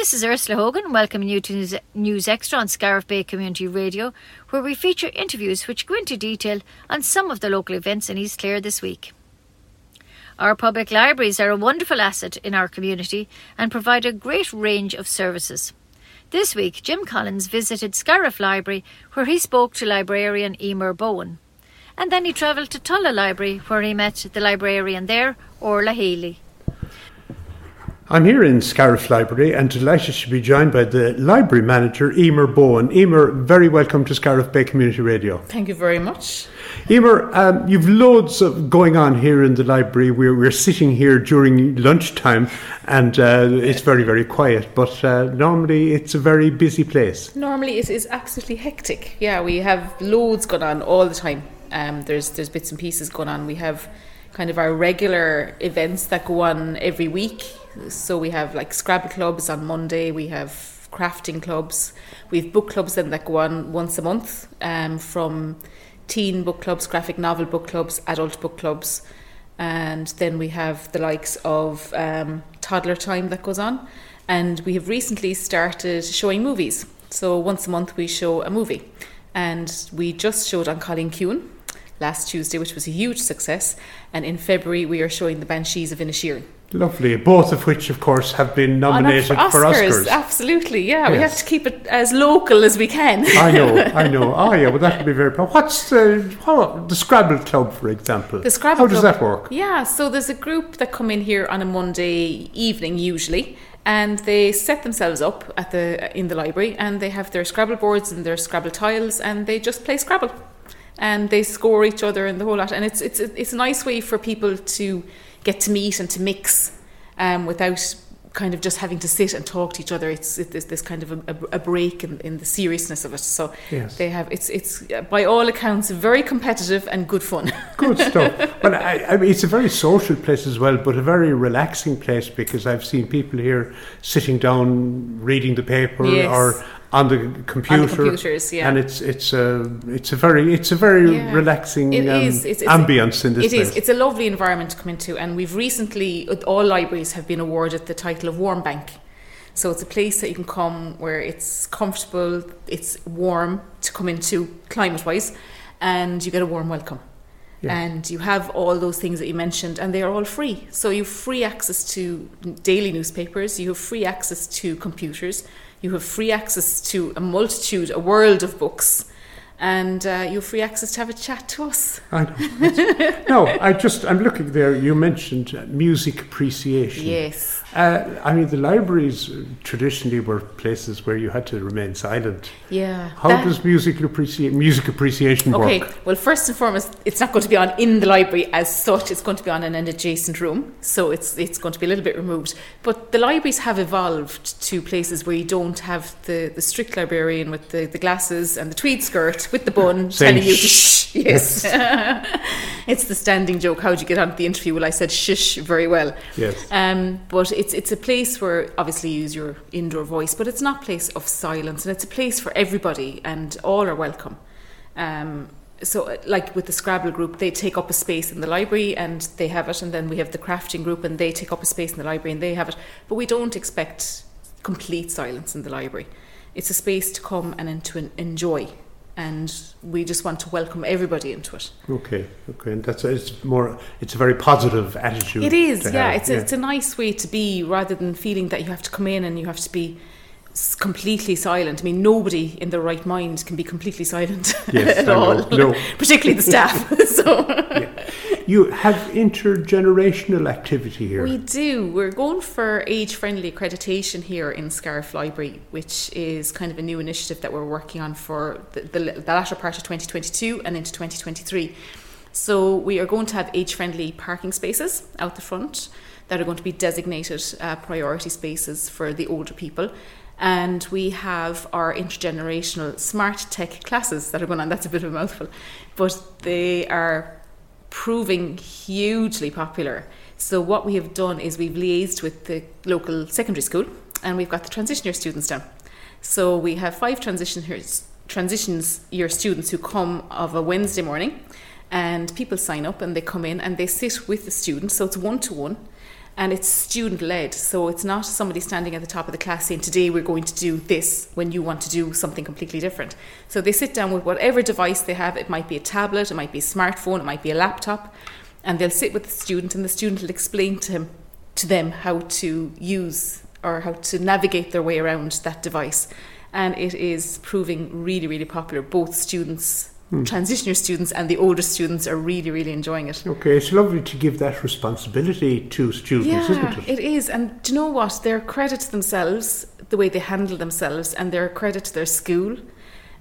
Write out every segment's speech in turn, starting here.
This is Ursula Hogan welcoming you to News, News Extra on Scariff Bay Community Radio, where we feature interviews which go into detail on some of the local events in East Clare this week. Our public libraries are a wonderful asset in our community and provide a great range of services. This week, Jim Collins visited Scariff Library, where he spoke to librarian Emer Bowen. And then he travelled to Tulla Library, where he met the librarian there, Orla Healy. I'm here in Scariff Library and delighted to be joined by the library manager, Emer Bowen. Emer, very welcome to Scariff Bay Community Radio. Thank you very much. Emer, um, you've loads of going on here in the library. We're, we're sitting here during lunchtime and uh, it's very, very quiet, but uh, normally it's a very busy place. Normally it is absolutely hectic. Yeah, we have loads going on all the time. Um, there's, there's bits and pieces going on. We have kind of our regular events that go on every week so we have like Scrabble clubs on Monday. We have crafting clubs. We have book clubs then that go on once a month um, from teen book clubs, graphic novel book clubs, adult book clubs. And then we have the likes of um, toddler time that goes on. And we have recently started showing movies. So once a month we show a movie. And we just showed An Cailín Ciúin last Tuesday, which was a huge success. And in February we are showing The Banshees of Inisherin. Lovely, both of which, of course, have been nominated for Oscars, for Oscars. Absolutely, yeah. Yes. We have to keep it as local as we can. I know, I know. Oh, yeah, well, that would be very proud. What's the, how, the Scrabble Club, for example? The Scrabble How does that work? Yeah, so there's a group that come in here on a Monday evening, usually, and they set themselves up at the in the library, and they have their Scrabble boards and their Scrabble tiles, and they just play Scrabble, and they score each other and the whole lot. And it's it's it's a nice way for people to get to meet and to mix um, without kind of just having to sit and talk to each other. It's it, this kind of a, a break in, in, the seriousness of it. So yes. they have it's it's by all accounts very competitive and good fun. good stuff. Well, I, I mean, it's a very social place as well, but a very relaxing place because I've seen people here sitting down reading the paper yes. or on the computer. On the computers, yeah. And it's it's a it's a very it's a very yeah. relaxing it um, is. It's, it's, ambience in this. It place. is. It's a lovely environment to come into, and we've recently all libraries have been awarded the title of Warm Bank. So it's a place that you can come where it's comfortable, it's warm to come into climate wise, and you get a warm welcome. Yeah. And you have all those things that you mentioned, and they are all free. So you have free access to daily newspapers, you have free access to computers, you have free access to a multitude, a world of books, and uh, you have free access to have a chat to us. I know. no, I just, I'm looking there, you mentioned music appreciation. Yes. Uh, I mean, the libraries traditionally were places where you had to remain silent. Yeah. How does music, appreci- music appreciation okay, work? Okay, well, first and foremost, it's not going to be on in the library as such. It's going to be on in an adjacent room, so it's it's going to be a little bit removed. But the libraries have evolved to places where you don't have the, the strict librarian with the, the glasses and the tweed skirt with the bun telling you to shh. Yes. it's the standing joke. How'd you get on the interview? Well, I said shush very well. Yes. Um, but it's it's a place where obviously you use your indoor voice, but it's not a place of silence, and it's a place for everybody, and all are welcome. Um, so, uh, like with the Scrabble group, they take up a space in the library and they have it, and then we have the crafting group and they take up a space in the library and they have it. But we don't expect complete silence in the library. It's a space to come and to enjoy and we just want to welcome everybody into it. Okay, okay, and that's it's more it's a very positive attitude. It is, yeah. Have. It's yeah. A, it's a nice way to be rather than feeling that you have to come in and you have to be completely silent. I mean, nobody in their right mind can be completely silent yes, at all, no. particularly the staff. so. Yeah. You have intergenerational activity here. We do. We're going for age friendly accreditation here in Scariff Library, which is kind of a new initiative that we're working on for the, the, the latter part of 2022 and into 2023. So we are going to have age friendly parking spaces out the front that are going to be designated uh, priority spaces for the older people and we have our intergenerational smart tech classes that are going on. That's a bit of a mouthful, but they are proving hugely popular. So what we have done is we've liaised with the local secondary school, and we've got the transition year students down. So we have five transition years, transitions year students who come of a Wednesday morning, and people sign up and they come in and they sit with the students. So it's one to one and it's student led. So it's not somebody standing at the top of the class saying, Today we're going to do this when you want to do something completely different. So they sit down with whatever device they have. It might be a tablet, it might be a smartphone, it might be a laptop, and they'll sit with the student, and the student will explain to him to them how to use or how to navigate their way around that device. And it is proving really, really popular. Both students Hmm. transition students and the older students are really, really enjoying it. Okay, it's lovely to give that responsibility to students, Yeah, isn't it? it is. And do you know what? They're credit to themselves, the way they handle themselves, and they're credit to their school.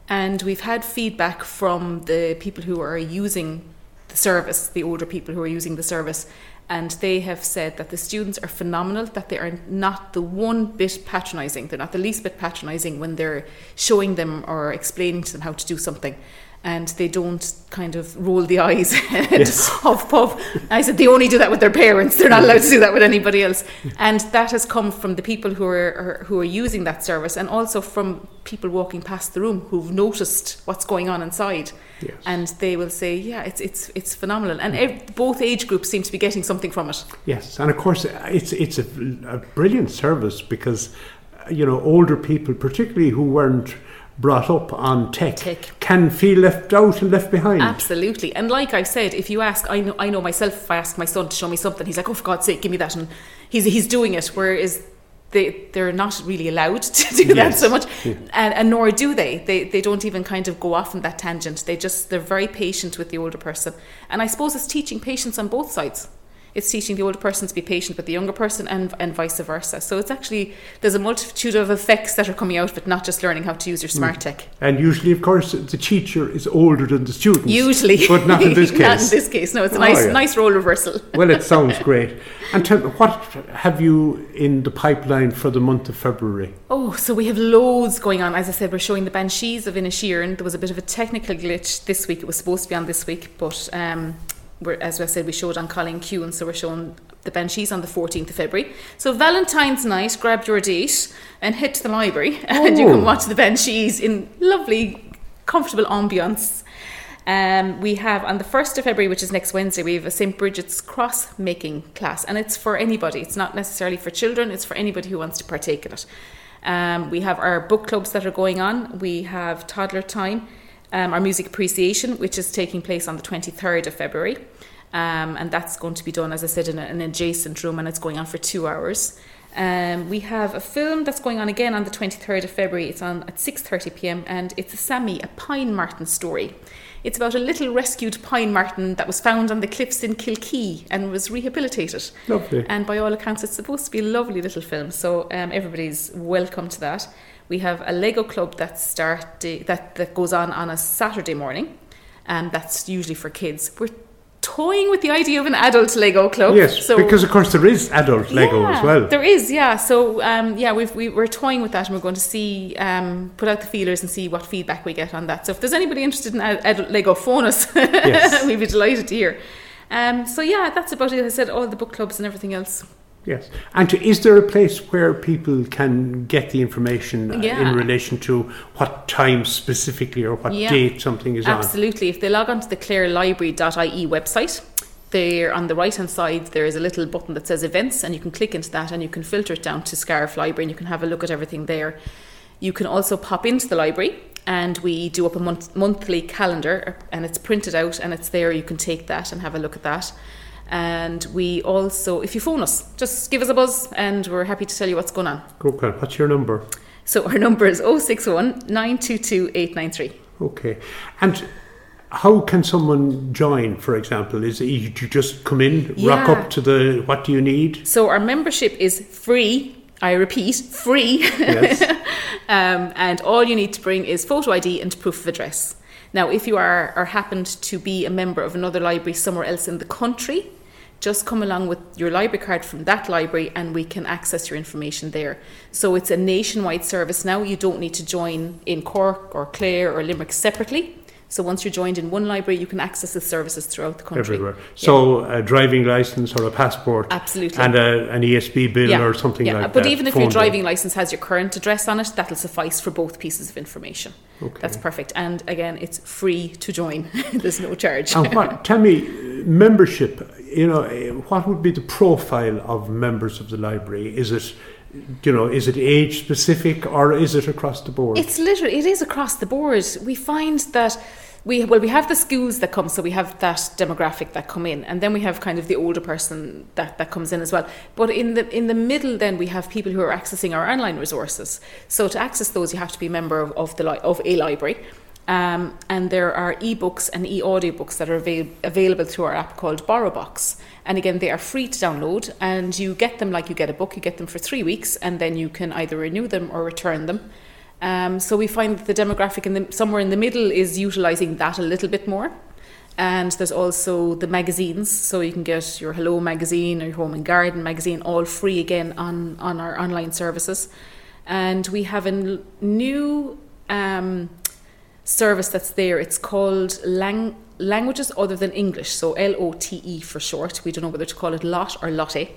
And we've had feedback from the people who are using the service, the older people who are using the service, and they have said that the students are phenomenal, that they are not the one bit patronising, they're not the least bit patronising when they're showing them or explaining to them how to do something. And they don't kind of roll the eyes Yes. huff puff. I said they only do that with their parents. They're not allowed to do that with anybody else. And that has come from the people who are, are who are using that service, and also from people walking past the room who've noticed what's going on inside. Yes. And they will say, "Yeah, it's it's it's phenomenal." And ev- both age groups seem to be getting something from it. Yes, and of course it's it's a, a brilliant service because you know older people, particularly who weren't brought up on tech, Tech. can feel left out and left behind. Absolutely. And like I said, if you ask, I know, I know myself, if I ask my son to show me something, he's like, oh, for God's sake, give me that. And he's, he's doing it. Whereas they, they're not really allowed to do that so much. And, and nor do they. they. They don't even kind of go off on that tangent. They just, they're very patient with the older person. And I suppose it's teaching patience on both sides. It's teaching the older person to be patient with the younger person and, and vice versa. So it's actually, there's a multitude of effects that are coming out of it, not just learning how to use your smart tech. And usually, of course, the teacher is older than the student. Usually. but not in this case. not in this case. No, it's a Oh, nice, yeah. nice role reversal. well, it sounds great. And tell me, what have you in the pipeline for the month of February? Oh, so we have loads going on. As I said, we're showing the Banshees of Inisherin. There was a bit of a technical glitch this week. It was supposed to be on this week, but um, we're, as I said, we showed An Cailín Ciúin, so we're showing the Banshees on the 14th of February. So Valentine's night, grab your date and head to the library, and you Oh. can watch the Banshees in lovely, comfortable ambience. Um, we have on the 1st of February, which is next Wednesday, we have a St. Bridget's cross making class, and it's for anybody. It's not necessarily for children, it's for anybody who wants to partake in it. Um, we have our book clubs that are going on. We have Toddler Time, um, our music appreciation, which is taking place on the 23rd of February. Um, and that's going to be done, as I said, in an adjacent room, and it's going on for two hours. Um, we have a film that's going on again on the 23rd of February. It's on at 6:30 p.m. and it's a Sammy, a pine marten story. It's about a little rescued pine marten that was found on the cliffs in Kilkee and was rehabilitated. Lovely. And by all accounts, it's supposed to be a lovely little film. So um, everybody's welcome to that. We have a Lego club that start that that goes on on a Saturday morning, and that's usually for kids. We're toying with the idea of an adult Lego club. Yes, so because of course there is adult Lego yeah, as well. There is, yeah. So um, yeah, we've, we, we're toying with that, and we're going to see, um, put out the feelers and see what feedback we get on that. So if there's anybody interested in ad- adult Lego, phone us. Yes. We'd be delighted to hear. Um, so yeah, that's about it. I said all the book clubs and everything else. Yes. And to, is there a place where people can get the information uh, Yeah. in relation to what time specifically or what Yeah. date something is on? Absolutely. If they log on to the clarelibrary.ie website, there on the right hand side there is a little button that says events and you can click into that and you can filter it down to Scariff Library and you can have a look at everything there. You can also pop into the library and we do up a month, monthly calendar and it's printed out and it's there. You can take that and have a look at that. And we also, if you phone us, just give us a buzz and we're happy to tell you what's going on. Okay. What's your number? So our number is 061 922 893. Okay. And how can someone join, for example? Is it you just come in, rock up to the what do you need? So our membership is free. I repeat, free. Yes. um, and all you need to bring is photo ID and proof of address. Now, if you are or happened to be a member of another library somewhere else in the country, just come along with your library card from that library and we can access your information there. So it's a nationwide service now. You don't need to join in Cork or Clare or Limerick separately. So once you're joined in one library, you can access the services throughout the country. Everywhere. So a driving license or a passport. Absolutely. And a, an ESB bill or something yeah. like but that. But even if phone your bill. driving license has your current address on it, that'll suffice for both pieces of information. Okay. That's perfect. And again, it's free to join. There's no charge. And what, tell me, membership, you know, what would be the profile of members of the library? Is it, you know, is it age specific or is it across the board? It's literally it is across the board. We find that we well we have the schools that come, so we have that demographic that come in, and then we have kind of the older person that, that comes in as well. But in the in the middle, then we have people who are accessing our online resources. So to access those, you have to be a member of, of the li- of a library. Um, and there are ebooks and e audiobooks that are avail- available through our app called BorrowBox. And again, they are free to download, and you get them like you get a book. You get them for three weeks, and then you can either renew them or return them. Um, so we find that the demographic in the, somewhere in the middle is utilising that a little bit more. And there's also the magazines, so you can get your Hello magazine or your Home and Garden magazine, all free again on, on our online services. And we have a new um, service that's there. It's called Lang- Languages Other Than English, so L O T E for short. We don't know whether to call it LOT or LOTTE.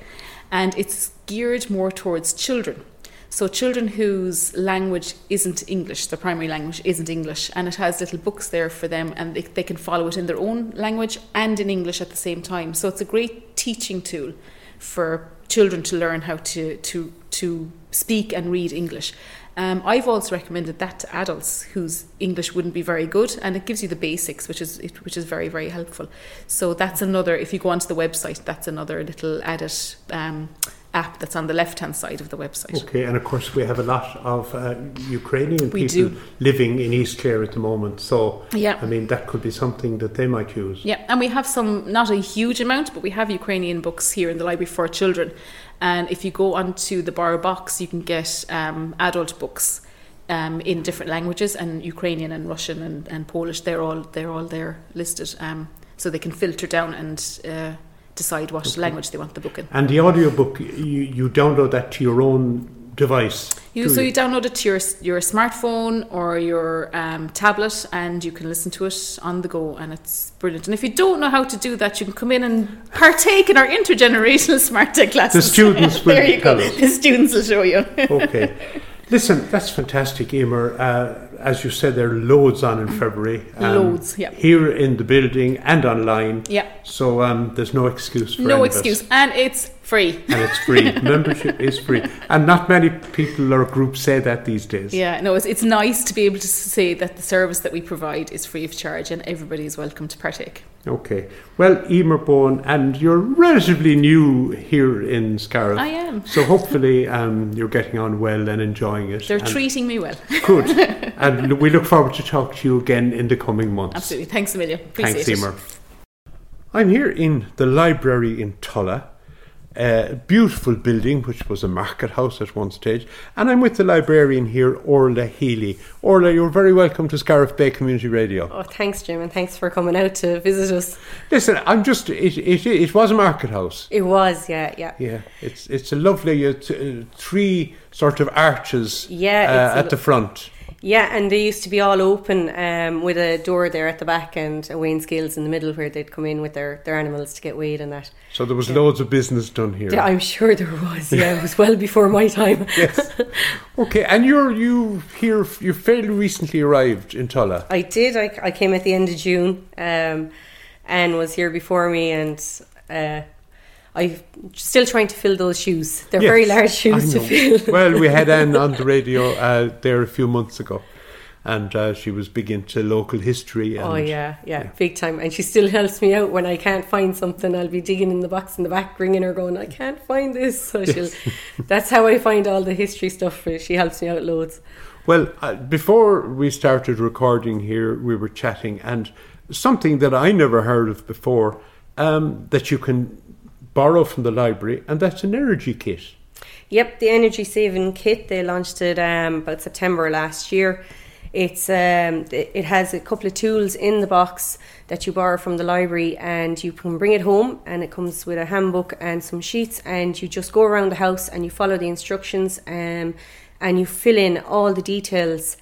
And it's geared more towards children. So children whose language isn't English, their primary language isn't English, and it has little books there for them, and they, they can follow it in their own language and in English at the same time. So it's a great teaching tool for children to learn how to to to speak and read English. Um, I've also recommended that to adults whose English wouldn't be very good, and it gives you the basics, which is which is very very helpful. So that's another. If you go onto the website, that's another little added um, app that's on the left hand side of the website. Okay, and of course we have a lot of uh, Ukrainian We people do. living in East Clare at the moment. So, Yeah. I mean, that could be something that they might use. Yeah, and we have some, not a huge amount, but we have Ukrainian books here in the library for children. And if you go onto the BorrowBox, you can get um, adult books um, in different languages, and Ukrainian and Russian and, and Polish. They're all they're all there listed, um, so they can filter down and uh, decide what language they want the book in. And the audiobook, you, you download that to your own device. You, so you download it to your your smartphone or your um, tablet, and you can listen to it on the go, and it's brilliant. And if you don't know how to do that, you can come in and partake in our intergenerational smart tech classes. The students will there you go. us. The students will show you. okay. Listen, that's fantastic, Emer. Uh, as you said, there are loads on in February. um, Loads, yeah. Here in the building and online. Yeah. So um, there's no excuse for no excuse, and it's free. And it's free. Membership is free. And not many people or groups say that these days. Yeah, no, it's, it's nice to be able to say that the service that we provide is free of charge, and everybody is welcome to partake. Okay. Well, Emer Bowen, and you're relatively new here in Scariff. I am. So hopefully um, you're getting on well and enjoying it. They're and treating me well. Good. and we look forward to talk to you again in the coming months. Absolutely. Thanks a million. Appreciate Thanks. Emer. I'm here in the library in Tulla, a beautiful building which was a market house at one stage, and I'm with the librarian here, Orla Healy. Orla, you're very welcome to Scariff Bay Community Radio. Oh, thanks, Jim, and thanks for coming out to visit us. Listen, I'm just, it, it, it was a market house. It was, yeah, yeah. Yeah, it's it's a lovely uh, t- uh, three sort of arches Yeah, uh, at lo- the front. Yeah, and they used to be all open um, with a door there at the back and a weighing scales in the middle where they'd come in with their, their animals to get weighed and that. So there was loads of business done here. Yeah, I'm sure there was, yeah, it was well before my time. yes. Okay, and you're you here you fairly recently arrived in Tulla. I did, I, I came at the end of June. Um, Anne was here before me and uh, I'm still trying to fill those shoes. They're very large shoes to fill. well, we had Anne on the radio uh, there a few months ago, and uh, she was big into local history. And Oh yeah, yeah, yeah. big time. And she still helps me out when I can't find something. I'll be digging in the box in the back, ringing her, going, "I can't find this." So she'll. that's how I find all the history stuff. She helps me out loads. Well, uh, before we started recording here, we were chatting, and something that I never heard of before um, that you can borrow from the library, and that's an energy kit. Yep, the energy saving kit. They launched it um, about September last year. It's um, it it has a couple of tools in the box that you borrow from the library, and you can bring it home. And it comes with a handbook and some sheets, and you just go around the house and you follow the instructions, um, and you fill in all the details.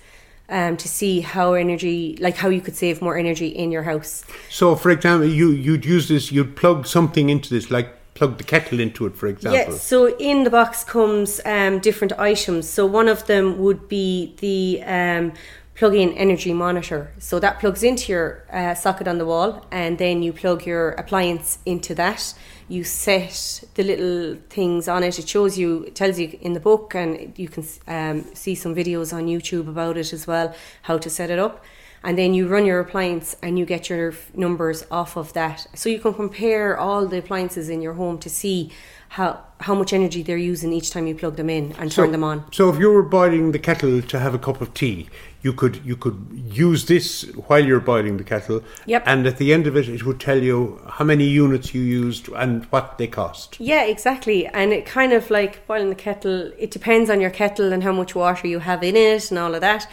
Um, to see how energy, like how you could save more energy in your house. So, for example, you you'd use this, you'd plug something into this, like plug the kettle into it, for example. Yeah, so in the box comes um, different items. So one of them would be the um, plug in energy monitor. So that plugs into your uh, socket on the wall, and then you plug your appliance into that. You set the little things on it. It shows you, it tells you in the book, and you can um, see some videos on YouTube about it as well, how to set it up. And then you run your appliance and you get your numbers off of that. So you can compare all the appliances in your home to see how how much energy they're using each time you plug them in and turn them on. So if you were boiling the kettle to have a cup of tea, you could you could use this while you're boiling the kettle. Yep. And at the end of it, it would tell you how many units you used and what they cost. Yeah, exactly. And it kind of like boiling the kettle, it depends on your kettle and how much water you have in it and all of that.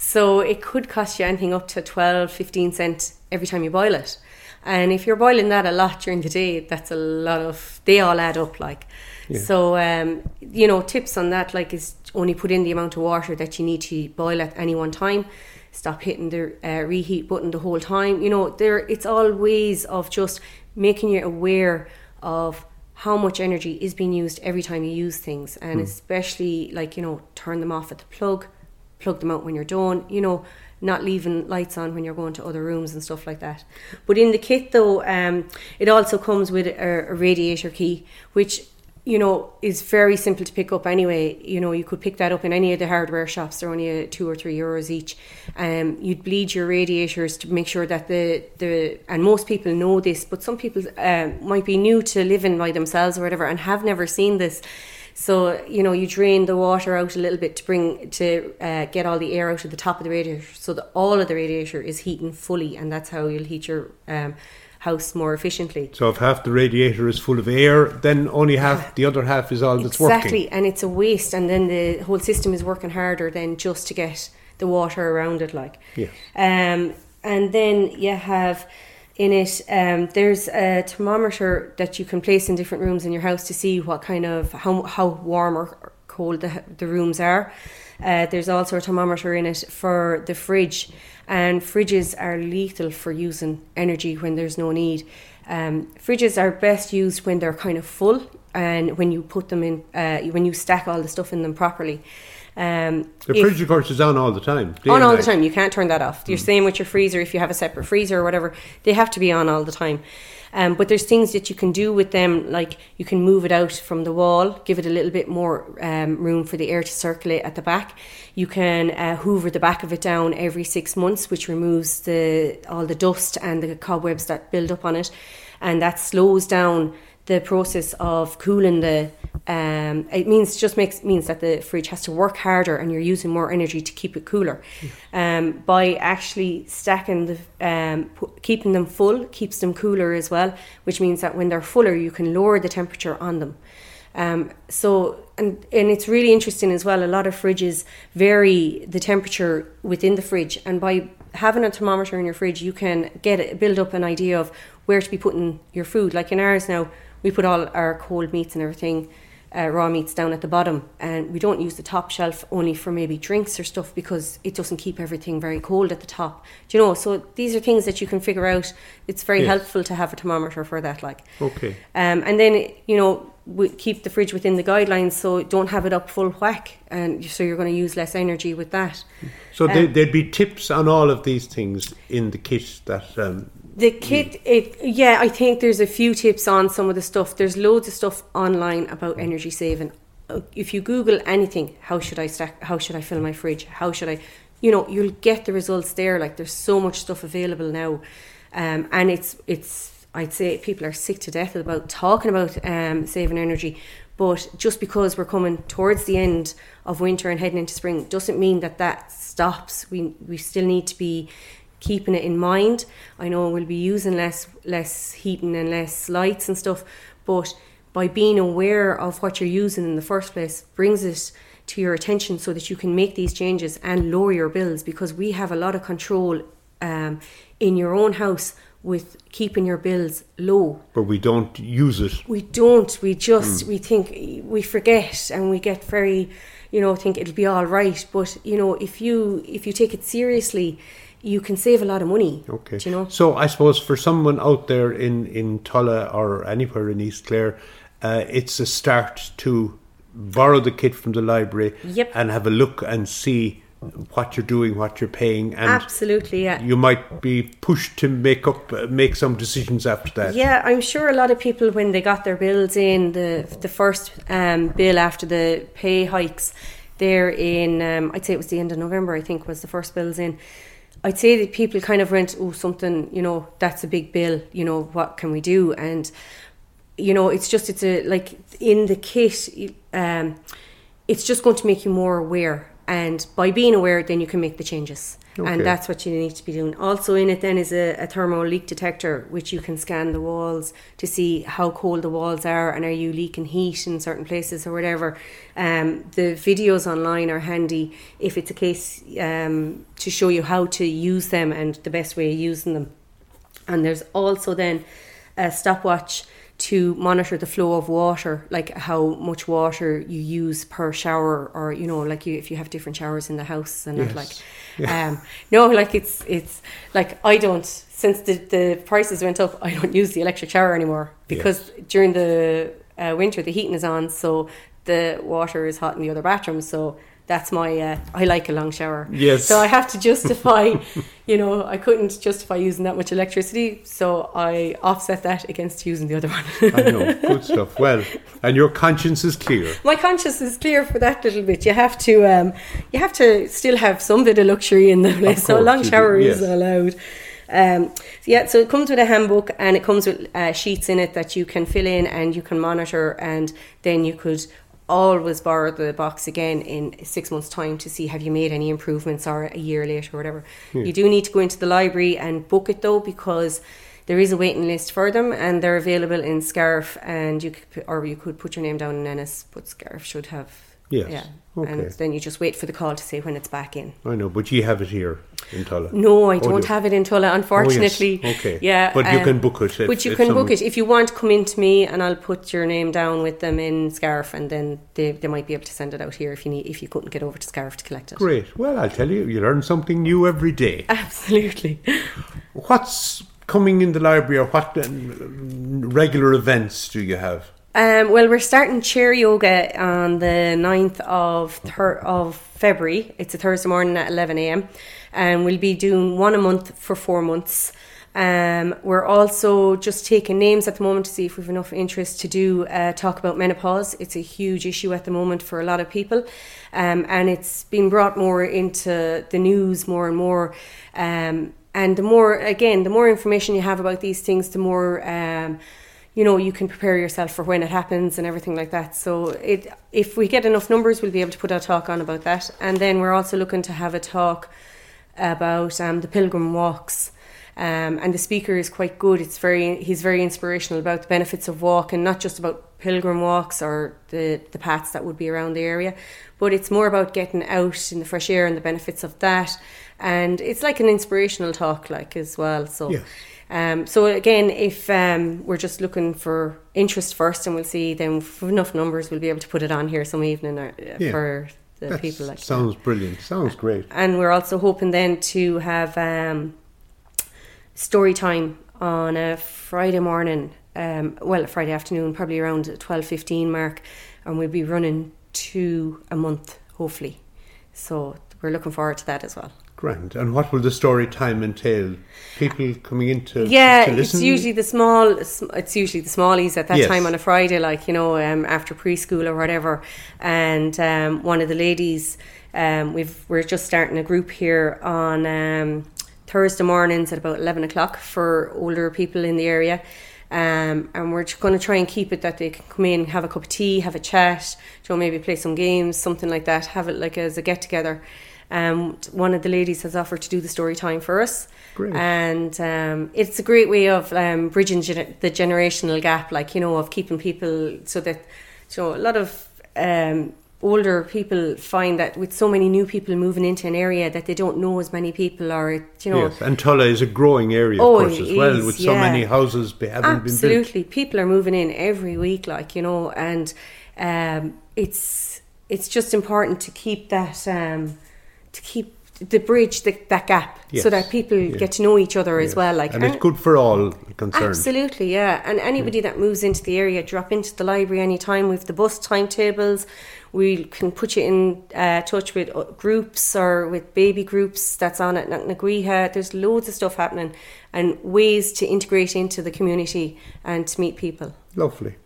So it could cost you anything up to 12, 15 cents every time you boil it. And if you're boiling that a lot during the day, that's a lot of, they all add up like. So, um, you know, tips on that like is only put in the amount of water that you need to boil at any one time. Stop hitting the uh, reheat button the whole time. You know, there it's all ways of just making you aware of how much energy is being used every time you use things, and especially like you know, turn them off at the plug, plug them out when you're done. You know, not leaving lights on when you're going to other rooms and stuff like that. But in the kit, though, um, it also comes with a, a radiator key, which you know is very simple to pick up anyway. You know, you could pick that up in any of the hardware shops. They're only two or three euros each. Um, you'd bleed your radiators to make sure that the the and most people know this, but some people uh, might be new to living by themselves or whatever and have never seen this. So you know you drain the water out a little bit to bring to uh, get all the air out of the top of the radiator, so that all of the radiator is heating fully, and that's how you'll heat your um, house more efficiently. So if half the radiator is full of air, then only half the other half is all that's exactly, working. Exactly, and it's a waste, and then the whole system is working harder than just to get the water around it, like. Yeah. Um, and then you have in it um, there's a thermometer that you can place in different rooms in your house to see what kind of how how warm or cold the, the rooms are. Uh, there's also a thermometer in it for the fridge, and fridges are lethal for using energy when there's no need. Um, fridges are best used when they're kind of full and when you put them in, uh, when you stack all the stuff in them properly. Um, The if- fridge, of course, is on all the time. on all the time. You can't turn that off. You're same with your freezer. If you have a separate freezer or whatever, they have to be on all the time. Um, but there's things that you can do with them, like you can move it out from the wall, give it a little bit more um, room for the air to circulate at the back. You can uh, hoover the back of it down every six months, which removes the all the dust and the cobwebs that build up on it, and that slows down the process of cooling the um, it means just makes means that the fridge has to work harder and you're using more energy to keep it cooler. Um, by actually stacking the um, pu- keeping them full keeps them cooler as well which means that when they're fuller you can lower the temperature on them. Um, so and and it's really interesting as well a lot of fridges vary the temperature within the fridge. And by having a thermometer in your fridge you can get it, build up an idea of where to be putting your food. Like in ours now we put all our cold meats and everything uh, raw meats down at the bottom and we don't use the top shelf only for maybe drinks or stuff because it doesn't keep everything very cold at the top do you know so these are things that you can figure out it's very Yes. helpful to have a thermometer for that like Okay. um, and then you know we keep the fridge within the guidelines so don't have it up full whack and so you're going to use less energy with that So Um, there, there'd be tips on all of these things in the kit that. Um, The kit, it yeah, I think there's a few tips on some of the stuff. There's loads of stuff online about energy saving. If you Google anything, how should I stack? How should I fill my fridge? How should I? You know, you'll get the results there. Like there's so much stuff available now, um, and it's it's. I'd say people are sick to death about talking about um, saving energy, but just because we're coming towards the end of winter and heading into spring doesn't mean that that stops. We we still need to be keeping it in mind. I know we'll be using less less heating and less lights and stuff, but by being aware of what you're using in the first place brings it to your attention so that you can make these changes and lower your bills because we have a lot of control um, in your own house with keeping your bills low but we don't use it. we don't we just we think we forget and we get very you know think it'll be all right but you know if you if you take it seriously you can save a lot of money Okay. do you know So I suppose for someone out there in in Tulla or anywhere in East Clare, uh, it's a start to borrow the kit from the library Yep. and have a look and see what you're doing, what you're paying, and Absolutely, yeah. you might be pushed to make up, uh, make some decisions after that. Yeah, I'm sure a lot of people when they got their bills in the the first um, bill after the pay hikes, there in um, I'd say it was the end of November. I think was the first bills in. I'd say that people kind of went, oh, something, you know, that's a big bill. You know, what can we do? And you know, it's just it's a like in the kit. Um, it's just going to make you more aware and by being aware then you can make the changes. Okay. and that's what you need to be doing. Also in it then is a, a thermal leak detector which you can scan the walls to see how cold the walls are and are you leaking heat in certain places or whatever. Um, the videos online are handy if it's a case um, to show you how to use them and the best way of using them. And there's also then a stopwatch to monitor the flow of water, like how much water you use per shower, or you know, like you if you have different showers in the house and Yes. like, um, no, like it's it's like I don't since the the prices went up, I don't use the electric shower anymore because during the uh, winter the heating is on, so the water is hot in the other bathroom, so. That's my. Uh, I like a long shower. Yes. So I have to justify, you know, I couldn't justify using that much electricity, so I offset that against using the other one. I know, good stuff. Well, and your conscience is clear. My conscience is clear for that little bit. You have to, um, you have to still have some bit of luxury in the place. So a long shower yes. is allowed. Um, so yeah, so it comes with a handbook and it comes with uh, sheets in it that you can fill in and you can monitor, and then you could always borrow the box again in six months' time to see have you made any improvements or a year later or whatever. Hmm. You do need to go into the library and book it though because there is a waiting list for them and they're available in Scariff and you could, or you could put your name down in Ennis, but Scariff should have. Yes. Yeah. Okay. And then you just wait for the call to say when it's back in. I know, but you have it here in Tulla. No, I Oh, don't you- have it in Tulla, unfortunately. Oh, yes. Okay. Yeah. But you um, can book it if- But you can book it. If you want, come in to me and I'll put your name down with them in Scariff and then they, they might be able to send it out here if you need if you couldn't get over to Scariff to collect it. Great. Well, I'll tell you, you learn something new every day. Absolutely. What's coming in the library or what um, regular events do you have? Um, well, we're starting chair yoga on the 9th of thir- of February. It's a Thursday morning at 11 a.m. And we'll be doing one a month for four months. Um, we're also just taking names at the moment to see if we've enough interest to do uh, talk about menopause. It's a huge issue at the moment for a lot of people, um, and it's been brought more into the news more and more. Um, and the more, again, the more information you have about these things, the more um, you know you can prepare yourself for when it happens and everything like that. So it if we get enough numbers we'll be able to put a talk on about that. And then we're also looking to have a talk about um, the pilgrim walks. Um, and the speaker is quite good. It's very he's very inspirational about the benefits of walking not just about pilgrim walks or the the paths that would be around the area but it's more about getting out in the fresh air and the benefits of that. And it's like an inspirational talk like as well. So. Um, so again, if um, we're just looking for interest first, and we'll see, then enough numbers, we'll be able to put it on here some evening uh, Yeah. for the That people. Like sounds brilliant. Sounds great. and we're also hoping then to have um, story time on a Friday morning. Um, well, Friday afternoon, probably around twelve fifteen mark, and we'll be running two a month, hopefully. So we're looking forward to that as well. Grand. And what will the story time entail? People coming in to, yeah, to it's usually the small. It's usually the smallies at that Yes. time on a Friday, like you know, um, after preschool or whatever. And um, one of the ladies, um, we've we're just starting a group here on um, Thursday mornings at about eleven o'clock for older people in the area. Um, and we're just going to try and keep it that they can come in, have a cup of tea, have a chat, you know, maybe play some games, something like that. Have it like as a get together. Um, one of the ladies has offered to do the story time for us, Great. and um, it's a great way of um, bridging gener- the generational gap, like you know, of keeping people so that you know a lot of um, older people find that with so many new people moving into an area that they don't know as many people, or you know, Yes, and Tulla is a growing area, of Oh, course, it as well, is, with so yeah. many houses be, haven't been built. Absolutely, people are moving in every week, like you know, and um, it's it's just important to keep that um, to keep the bridge the, that gap Yes, so that people yeah. get to know each other Yes. as well. Like and it's good for all concerned. Absolutely, yeah. And anybody that moves into the area, drop into the library anytime. We've the bus timetables, We can put you in uh, touch with uh, groups or with baby groups that's on at Nagriha. There's loads of stuff happening and ways to integrate into the community and to meet people. Lovely.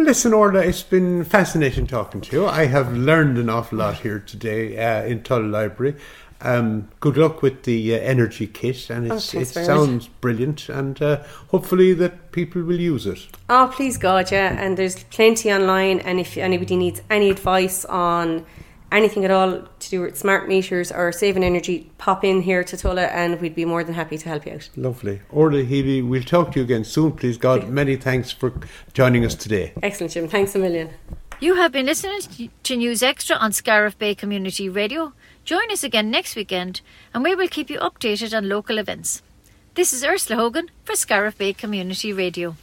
Listen, Orla, it's been fascinating talking to you. I have learned an awful lot here today uh, in Tulla Library. Um, good luck with the uh, energy kit, and Oh, it sounds brilliant, and uh, hopefully that people will use it. Oh, please God, yeah. And there's plenty online. And if anybody needs any advice on anything at all to do with smart meters or saving energy, pop in here to Tulla and we'd be more than happy to help you out. Lovely. Orla Healy, we'll talk to you again soon, please God. Many thanks for joining us today. Excellent, Jim. Thanks a million. You have been listening to News Extra on Scariff Bay Community Radio. Join us again next weekend and we will keep you updated on local events. This is Ursula Hogan for Scariff Bay Community Radio.